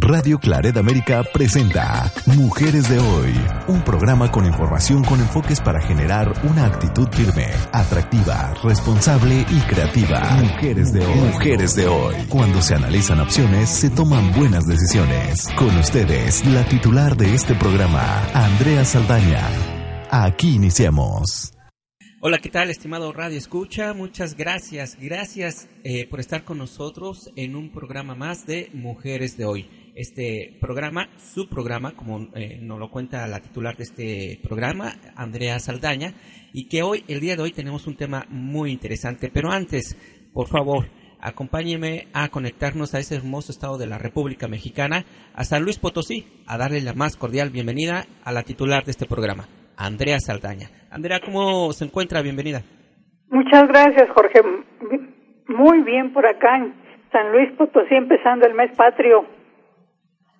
Radio Claret América presenta Mujeres de Hoy, un programa con información con enfoques para generar una actitud firme, atractiva, responsable y creativa. Mujeres de Hoy. Mujeres de Hoy. Cuando se analizan opciones, se toman buenas decisiones. Con ustedes, la titular de este programa, Andrea Saldaña. Aquí iniciamos. Hola, ¿qué tal, estimado Radio Escucha? Muchas gracias, gracias eh, por estar con nosotros en un programa más de Mujeres de Hoy. Este programa, su programa, como eh, nos lo cuenta la titular de este programa, Andrea Saldaña, y que hoy, el día de hoy, tenemos un tema muy interesante. Pero antes, por favor, acompáñeme a conectarnos a ese hermoso estado de la República Mexicana, a San Luis Potosí, a darle la más cordial bienvenida a la titular de este programa. Andrea Saldaña. Andrea, ¿cómo se encuentra? Bienvenida. Muchas gracias, Jorge. Muy bien por acá en San Luis Potosí, empezando el mes patrio.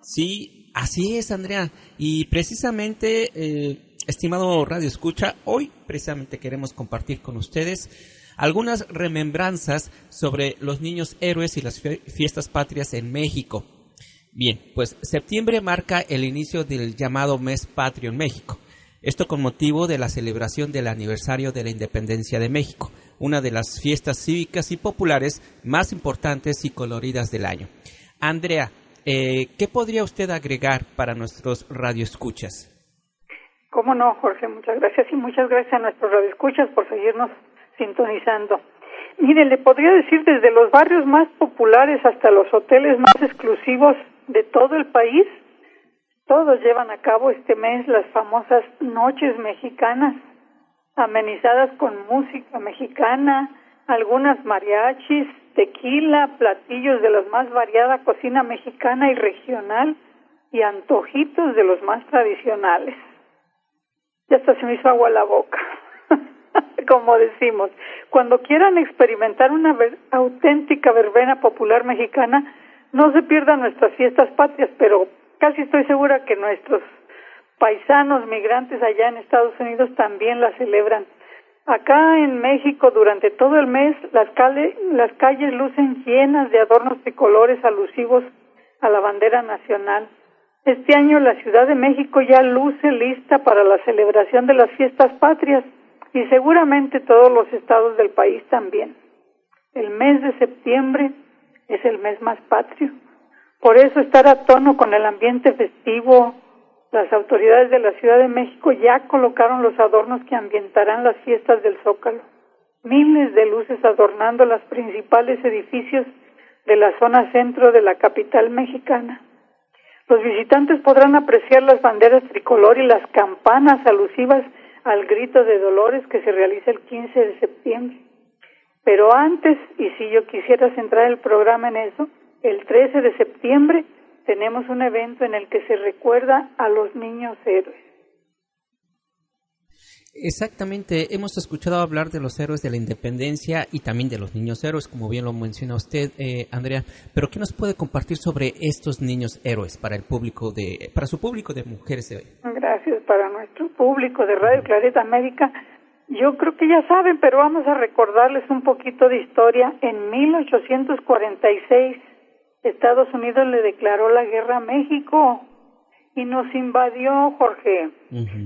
Sí, así es, Andrea. Y precisamente, eh, estimado Radio Escucha, hoy precisamente queremos compartir con ustedes algunas remembranzas sobre los niños héroes y las fiestas patrias en México. Bien, pues septiembre marca el inicio del llamado mes patrio en México. Esto con motivo de la celebración del aniversario de la independencia de México, una de las fiestas cívicas y populares más importantes y coloridas del año. Andrea, eh, ¿qué podría usted agregar para nuestros radioescuchas? Cómo no, Jorge, muchas gracias y muchas gracias a nuestros radioescuchas por seguirnos sintonizando. Mire, le podría decir desde los barrios más populares hasta los hoteles más exclusivos de todo el país, todos llevan a cabo este mes las famosas noches mexicanas, amenizadas con música mexicana, algunas mariachis, tequila, platillos de la más variada cocina mexicana y regional y antojitos de los más tradicionales. Ya hasta se me hizo agua la boca, como decimos. Cuando quieran experimentar una auténtica verbena popular mexicana, no se pierdan nuestras fiestas patrias, pero casi estoy segura que nuestros paisanos migrantes allá en Estados Unidos también la celebran. Acá en México durante todo el mes las, las calles lucen llenas de adornos de colores alusivos a la bandera nacional. Este año la Ciudad de México ya luce lista para la celebración de las fiestas patrias y seguramente todos los estados del país también. El mes de septiembre es el mes más patrio. Por eso estar a tono con el ambiente festivo, las autoridades de la Ciudad de México ya colocaron los adornos que ambientarán las fiestas del Zócalo. Miles de luces adornando los principales edificios de la zona centro de la capital mexicana. Los visitantes podrán apreciar las banderas tricolor y las campanas alusivas al grito de Dolores que se realiza el 15 de septiembre. Pero antes, y si yo quisiera centrar el programa en eso, el 13 de septiembre tenemos un evento en el que se recuerda a los niños héroes. Exactamente, hemos escuchado hablar de los héroes de la independencia y también de los niños héroes, como bien lo menciona usted, eh, Andrea. Pero ¿qué nos puede compartir sobre estos niños héroes para el público de, para su público de mujeres de hoy? Gracias para nuestro público de Radio Clareta América. Yo creo que ya saben, pero vamos a recordarles un poquito de historia. En 1846 Estados Unidos le declaró la guerra a México y nos invadió, Jorge.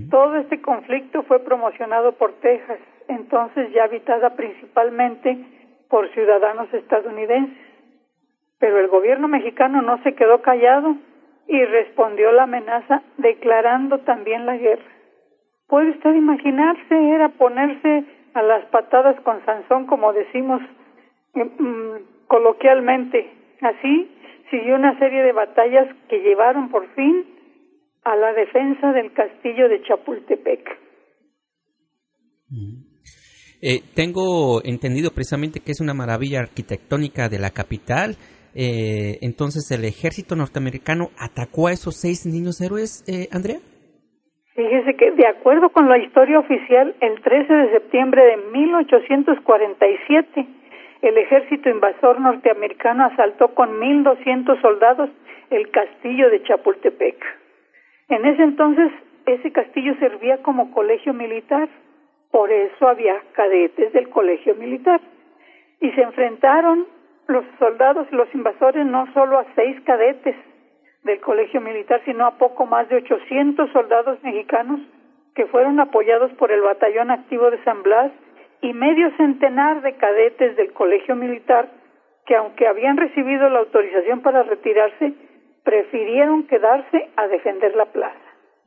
Todo este conflicto fue promocionado por Texas, entonces ya habitada principalmente por ciudadanos estadounidenses. Pero el gobierno mexicano no se quedó callado y respondió la amenaza declarando también la guerra. ¿Puede usted imaginarse? Era ponerse a las patadas con Sansón, como decimos eh, mm, coloquialmente. Así siguió una serie de batallas que llevaron por fin a la defensa del castillo de Chapultepec. Eh, tengo entendido precisamente que es una maravilla arquitectónica de la capital. Eh, entonces, ¿el ejército norteamericano atacó a esos seis niños héroes, eh, Andrea? Fíjese que, de acuerdo con la historia oficial, el 13 de septiembre de 1847, el ejército invasor norteamericano asaltó con 1.200 soldados el castillo de Chapultepec. En ese entonces, ese castillo servía como colegio militar, por eso había cadetes del colegio militar. Y se enfrentaron los soldados y los invasores no solo a seis cadetes, del colegio militar, sino a poco más de 800 soldados mexicanos que fueron apoyados por el batallón activo de San Blas y medio centenar de cadetes del colegio militar que aunque habían recibido la autorización para retirarse, prefirieron quedarse a defender la plaza.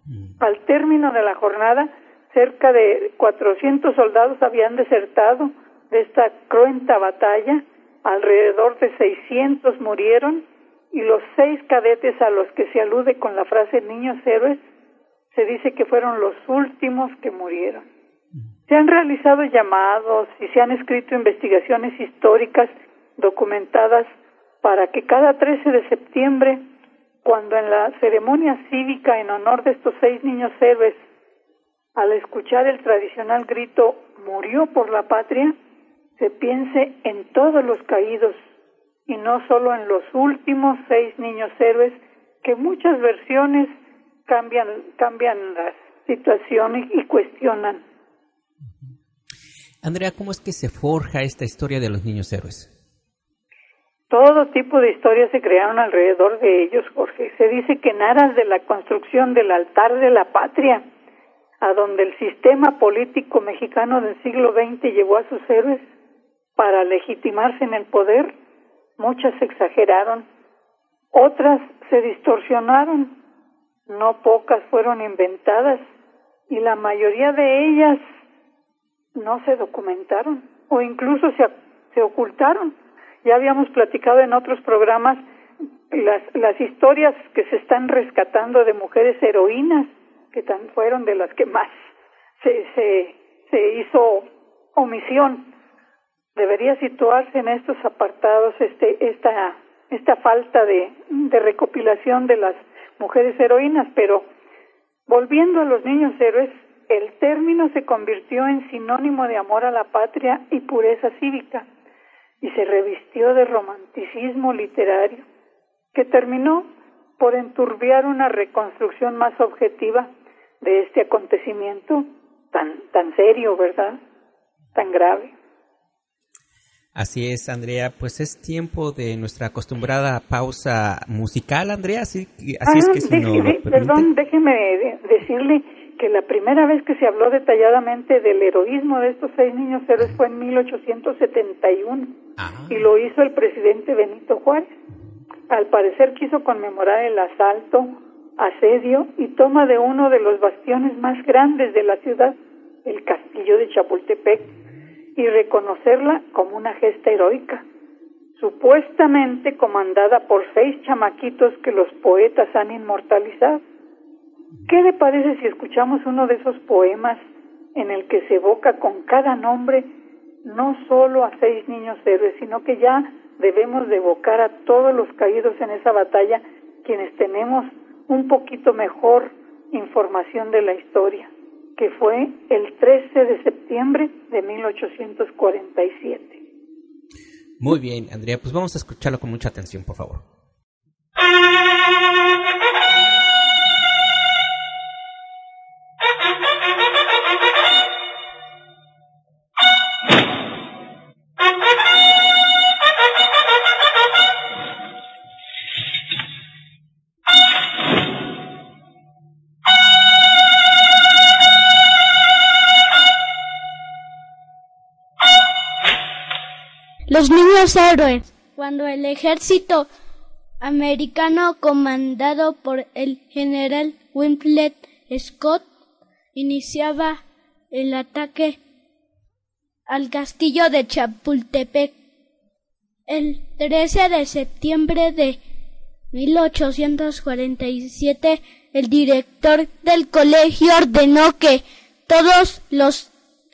Mm. Al término de la jornada, cerca de 400 soldados habían desertado de esta cruenta batalla, alrededor de 600 murieron y los seis cadetes a los que se alude con la frase niños héroes, se dice que fueron los últimos que murieron. Se han realizado llamados y se han escrito investigaciones históricas documentadas para que cada 13 de septiembre, cuando en la ceremonia cívica en honor de estos seis niños héroes, al escuchar el tradicional grito murió por la patria, se piense en todos los caídos y no solo en los últimos seis niños héroes que muchas versiones cambian cambian las situaciones y cuestionan. Andrea, ¿cómo es que se forja esta historia de los niños héroes? Todo tipo de historias se crearon alrededor de ellos, Jorge. Se dice que en aras de la construcción del altar de la patria, a donde el sistema político mexicano del siglo XX llevó a sus héroes para legitimarse en el poder, muchas se exageraron, otras se distorsionaron, no pocas fueron inventadas y la mayoría de ellas no se documentaron o incluso se, se ocultaron. Ya habíamos platicado en otros programas las, las historias que se están rescatando de mujeres heroínas, que tan, fueron de las que más se, se, se hizo omisión. Debería situarse en estos apartados este, esta, esta falta de, de recopilación de las mujeres heroínas, pero volviendo a los niños héroes, el término se convirtió en sinónimo de amor a la patria y pureza cívica y se revistió de romanticismo literario que terminó por enturbiar una reconstrucción más objetiva de este acontecimiento tan tan serio, ¿verdad? Tan grave. Así es, Andrea. Pues es tiempo de nuestra acostumbrada pausa musical, Andrea. Así, así es que si no Perdón, déjeme decirle que la primera vez que se habló detalladamente del heroísmo de estos seis niños héroes fue en 1871 ah. y lo hizo el presidente Benito Juárez. Al parecer quiso conmemorar el asalto, asedio y toma de uno de los bastiones más grandes de la ciudad, el castillo de Chapultepec, y reconocerla como una gesta heroica, supuestamente comandada por seis chamaquitos que los poetas han inmortalizado. ¿Qué le parece si escuchamos uno de esos poemas en el que se evoca con cada nombre no solo a seis niños héroes, sino que ya debemos de evocar a todos los caídos en esa batalla, quienes tenemos un poquito mejor información de la historia, que fue el 13 de septiembre de 1847. Muy bien, Andrea, pues vamos a escucharlo con mucha atención, por favor. Los niños héroes. Cuando el ejército americano comandado por el general Winfield Scott iniciaba el ataque al castillo de Chapultepec el 13 de septiembre de 1847 el director del colegio ordenó que todos los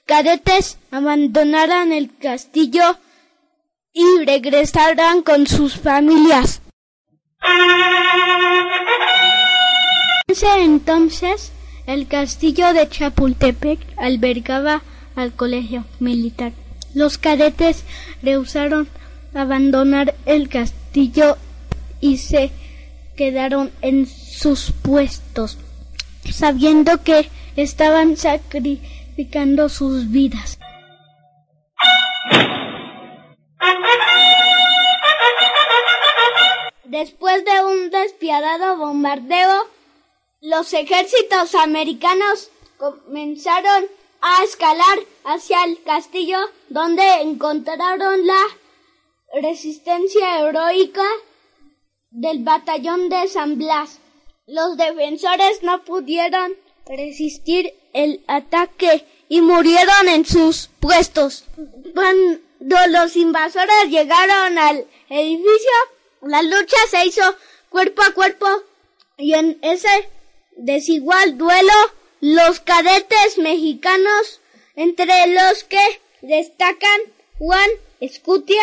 cadetes abandonaran el castillo y regresarán con sus familias. entonces el castillo de Chapultepec albergaba al colegio militar. Los cadetes rehusaron abandonar el castillo y se quedaron en sus puestos, sabiendo que estaban sacrificando sus vidas. Después de un despiadado bombardeo, los ejércitos americanos comenzaron a escalar hacia el castillo donde encontraron la resistencia heroica del batallón de San Blas. Los defensores no pudieron resistir el ataque y murieron en sus puestos. Los invasores llegaron al edificio, la lucha se hizo cuerpo a cuerpo y en ese desigual duelo los cadetes mexicanos, entre los que destacan Juan Escutia,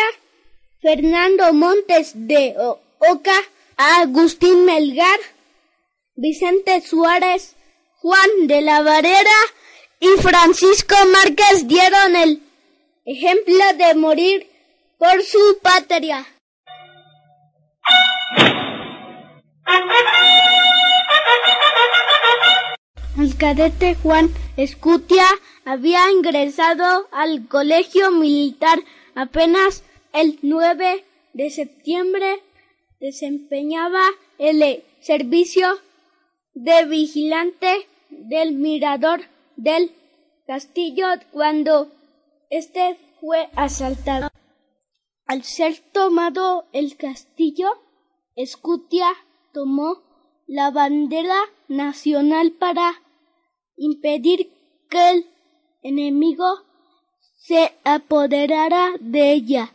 Fernando Montes de Oca, Agustín Melgar, Vicente Suárez, Juan de la Varera y Francisco Márquez dieron el ejemplo de morir por su patria. El cadete Juan Escutia había ingresado al colegio militar apenas el 9 de septiembre. Desempeñaba el servicio de vigilante del mirador del castillo cuando este fue asaltado. Al ser tomado el castillo, Escutia tomó la bandera nacional para impedir que el enemigo se apoderara de ella.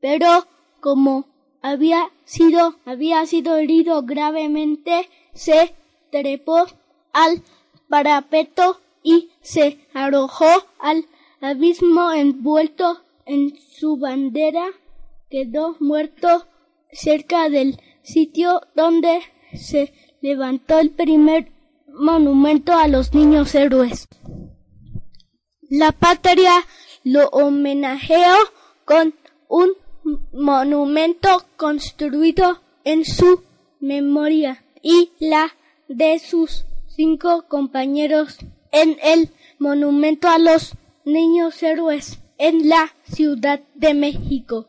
Pero como había sido había sido herido gravemente, se trepó al parapeto y se arrojó al abismo envuelto en su bandera. Quedó muerto cerca del sitio donde se levantó el primer monumento a los niños héroes. La patria lo homenajeó con un monumento construido en su memoria y la de sus cinco compañeros en el monumento a los niños héroes en la Ciudad de México.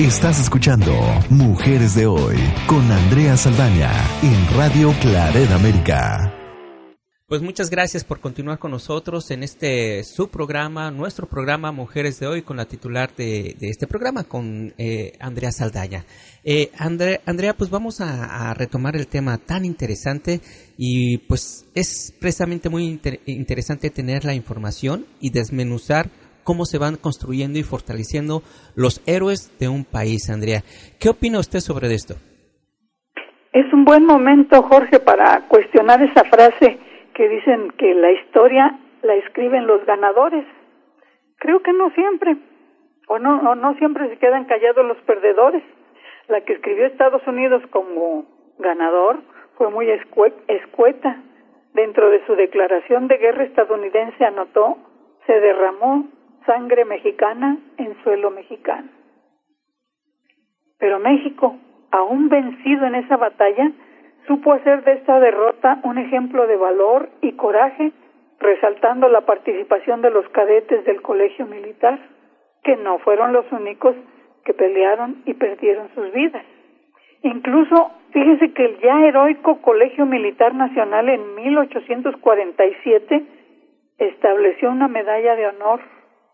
Estás escuchando Mujeres de Hoy con Andrea Saldaña en Radio Claret América. Pues muchas gracias por continuar con nosotros en este su programa, nuestro programa Mujeres de Hoy, con la titular de, este programa, con eh, Andrea Saldaña. Eh, Andre, Andrea, pues vamos a, retomar el tema tan interesante y pues es precisamente muy inter interesante tener la información y desmenuzar cómo se van construyendo y fortaleciendo los héroes de un país, Andrea. ¿Qué opina usted sobre esto? Es un buen momento, Jorge, para cuestionar esa frase que dicen que la historia la escriben los ganadores. Creo que no siempre, o no, o no siempre se quedan callados los perdedores. La que escribió Estados Unidos como ganador fue muy escueta. Dentro de su declaración de guerra estadounidense anotó, se derramó sangre mexicana en suelo mexicano. Pero México, aún vencido en esa batalla, supo hacer de esta derrota un ejemplo de valor y coraje, resaltando la participación de los cadetes del colegio militar, que no fueron los únicos que pelearon y perdieron sus vidas. Incluso, fíjese que el ya heroico Colegio Militar Nacional en 1847 estableció una medalla de honor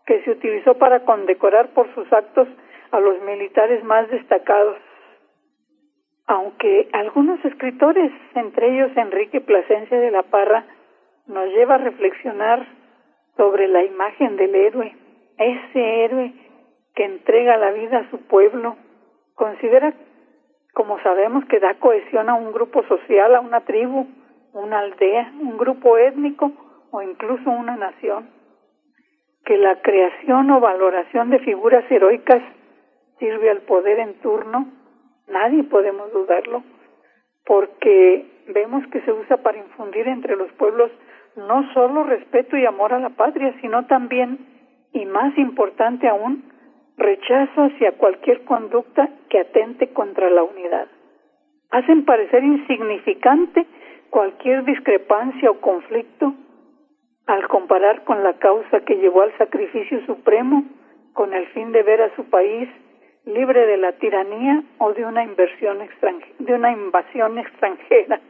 que se utilizó para condecorar por sus actos a los militares más destacados. aunque algunos escritores, entre ellos Enrique Plasencia de la Parra, nos lleva a reflexionar sobre la imagen del héroe, ese héroe que entrega la vida a su pueblo, considera, como sabemos, que da cohesión a un grupo social, a una tribu, una aldea, un grupo étnico o incluso una nación, que la creación o valoración de figuras heroicas sirve al poder en turno, nadie podemos dudarlo, porque vemos que se usa para infundir entre los pueblos no solo respeto y amor a la patria, sino también, y más importante aún, rechazo hacia cualquier conducta que atente contra la unidad. Hacen parecer insignificante cualquier discrepancia o conflicto al comparar con la causa que llevó al sacrificio supremo con el fin de ver a su país libre de la tiranía o de una inversión de una invasión extranjera.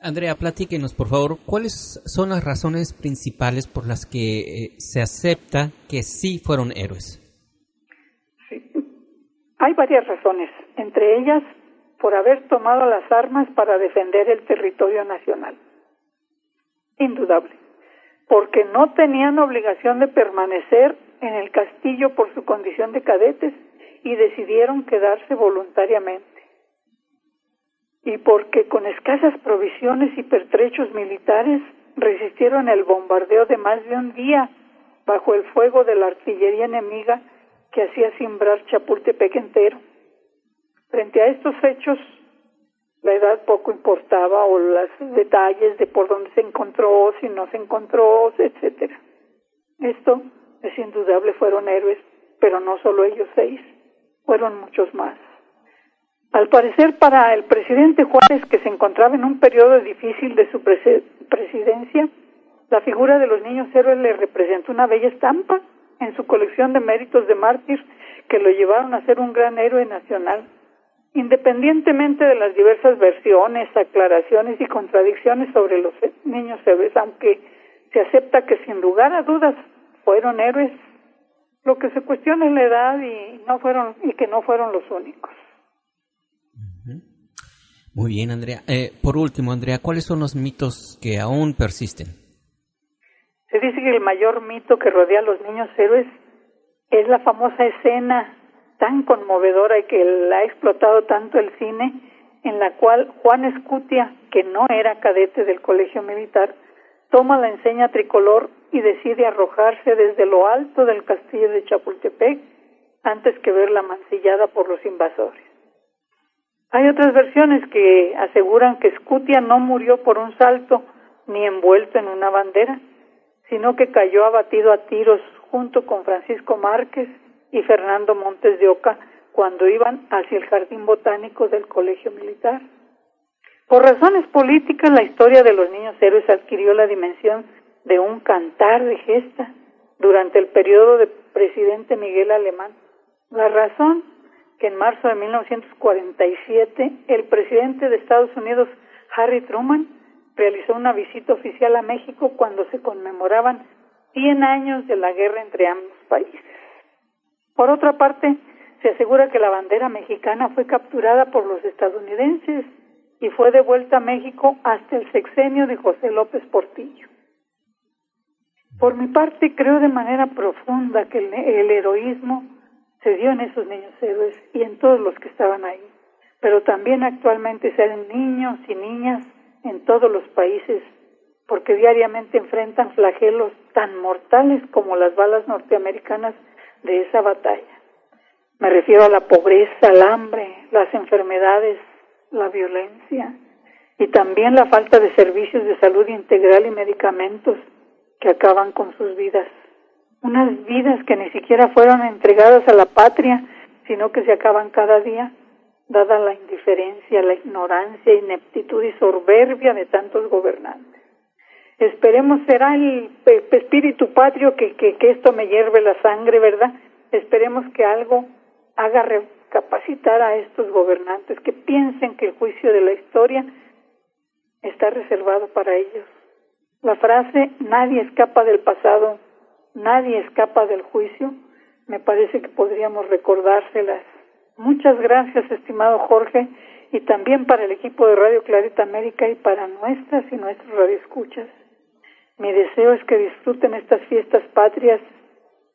Andrea, platíquenos, por favor, ¿cuáles son las razones principales por las que eh, se acepta que sí fueron héroes? Sí. Hay varias razones, entre ellas por haber tomado las armas para defender el territorio nacional. Indudable, porque no tenían obligación de permanecer en el castillo por su condición de cadetes y decidieron quedarse voluntariamente y porque con escasas provisiones y pertrechos militares resistieron el bombardeo de más de un día bajo el fuego de la artillería enemiga que hacía simbrar Chapultepec entero. Frente a estos hechos, la edad poco importaba o los detalles de por dónde se encontró, si no se encontró, etcétera. Esto es indudable, fueron héroes, pero no solo ellos seis, fueron muchos más. Al parecer, para el presidente Juárez, que se encontraba en un periodo difícil de su presidencia, la figura de los niños héroes le representó una bella estampa en su colección de méritos de mártir que lo llevaron a ser un gran héroe nacional. Independientemente de las diversas versiones, aclaraciones y contradicciones sobre los niños héroes, aunque se acepta que sin lugar a dudas fueron héroes, lo que se cuestiona es la edad y no fueron y que no fueron los únicos. Muy bien, Andrea. Eh, por último, Andrea, ¿cuáles son los mitos que aún persisten? Se dice que el mayor mito que rodea a los niños héroes es la famosa escena tan conmovedora y que la ha explotado tanto el cine, en la cual Juan Escutia, que no era cadete del colegio militar, toma la enseña tricolor y decide arrojarse desde lo alto del castillo de Chapultepec antes que verla mancillada por los invasores. Hay otras versiones que aseguran que Scutia no murió por un salto ni envuelto en una bandera, sino que cayó abatido a tiros junto con Francisco Márquez y Fernando Montes de Oca cuando iban hacia el jardín botánico del Colegio Militar. Por razones políticas, la historia de los niños héroes adquirió la dimensión de un cantar de gesta durante el periodo de presidente Miguel Alemán. La razón que en marzo de 1947 el presidente de Estados Unidos, Harry Truman, realizó una visita oficial a México cuando se conmemoraban 100 años de la guerra entre ambos países. Por otra parte, se asegura que la bandera mexicana fue capturada por los estadounidenses y fue devuelta a México hasta el sexenio de José López Portillo. Por mi parte, creo de manera profunda que el, heroísmo se dio en esos niños héroes y en todos los que estaban ahí. Pero también actualmente se ven niños y niñas en todos los países porque diariamente enfrentan flagelos tan mortales como las balas norteamericanas de esa batalla. Me refiero a la pobreza, el hambre, las enfermedades, la violencia y también la falta de servicios de salud integral y medicamentos que acaban con sus vidas unas vidas que ni siquiera fueron entregadas a la patria, sino que se acaban cada día, dada la indiferencia, la ignorancia, ineptitud y soberbia de tantos gobernantes. Esperemos será el espíritu patrio que, que, esto me hierve la sangre, ¿verdad? Esperemos que algo haga recapacitar a estos gobernantes, que piensen que el juicio de la historia está reservado para ellos. La frase nadie escapa del pasado nadie escapa del juicio, me parece que podríamos recordárselas Muchas gracias, estimado Jorge, y también para el equipo de Radio Clarita América y para nuestras y nuestros radioescuchas. Mi deseo es que disfruten estas fiestas patrias,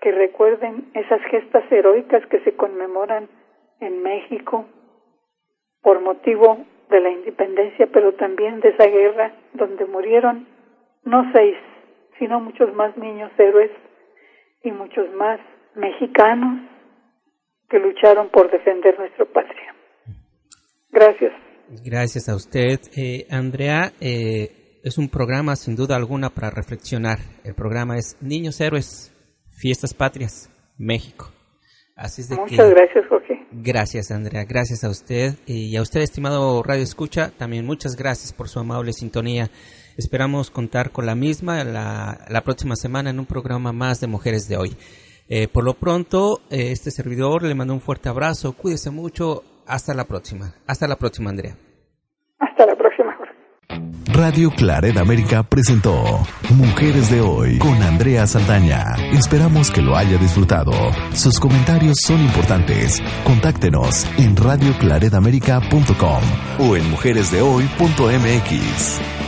que recuerden esas gestas heroicas que se conmemoran en México por motivo de la independencia, pero también de esa guerra donde murieron no seis, sino muchos más niños héroes y muchos más mexicanos que lucharon por defender nuestra patria. Gracias. Gracias a usted. Eh, Andrea, eh, es un programa sin duda alguna para reflexionar. El programa es Niños Héroes, Fiestas Patrias, México. Así es de Muchas gracias, Jorge. Gracias, Andrea. Gracias a usted. Y a usted, estimado Radio Escucha, también muchas gracias por su amable sintonía. Esperamos contar con la misma la, la próxima semana en un programa más de Mujeres de Hoy. Eh, por lo pronto, eh, este servidor le mando un fuerte abrazo. Cuídese mucho. Hasta la próxima. Hasta la próxima, Andrea. Radio Claret América presentó Mujeres de Hoy con Andrea Saldaña. Esperamos que lo haya disfrutado. Sus comentarios son importantes. Contáctenos en radioclaredamerica.com o en mujeresdehoy.mx.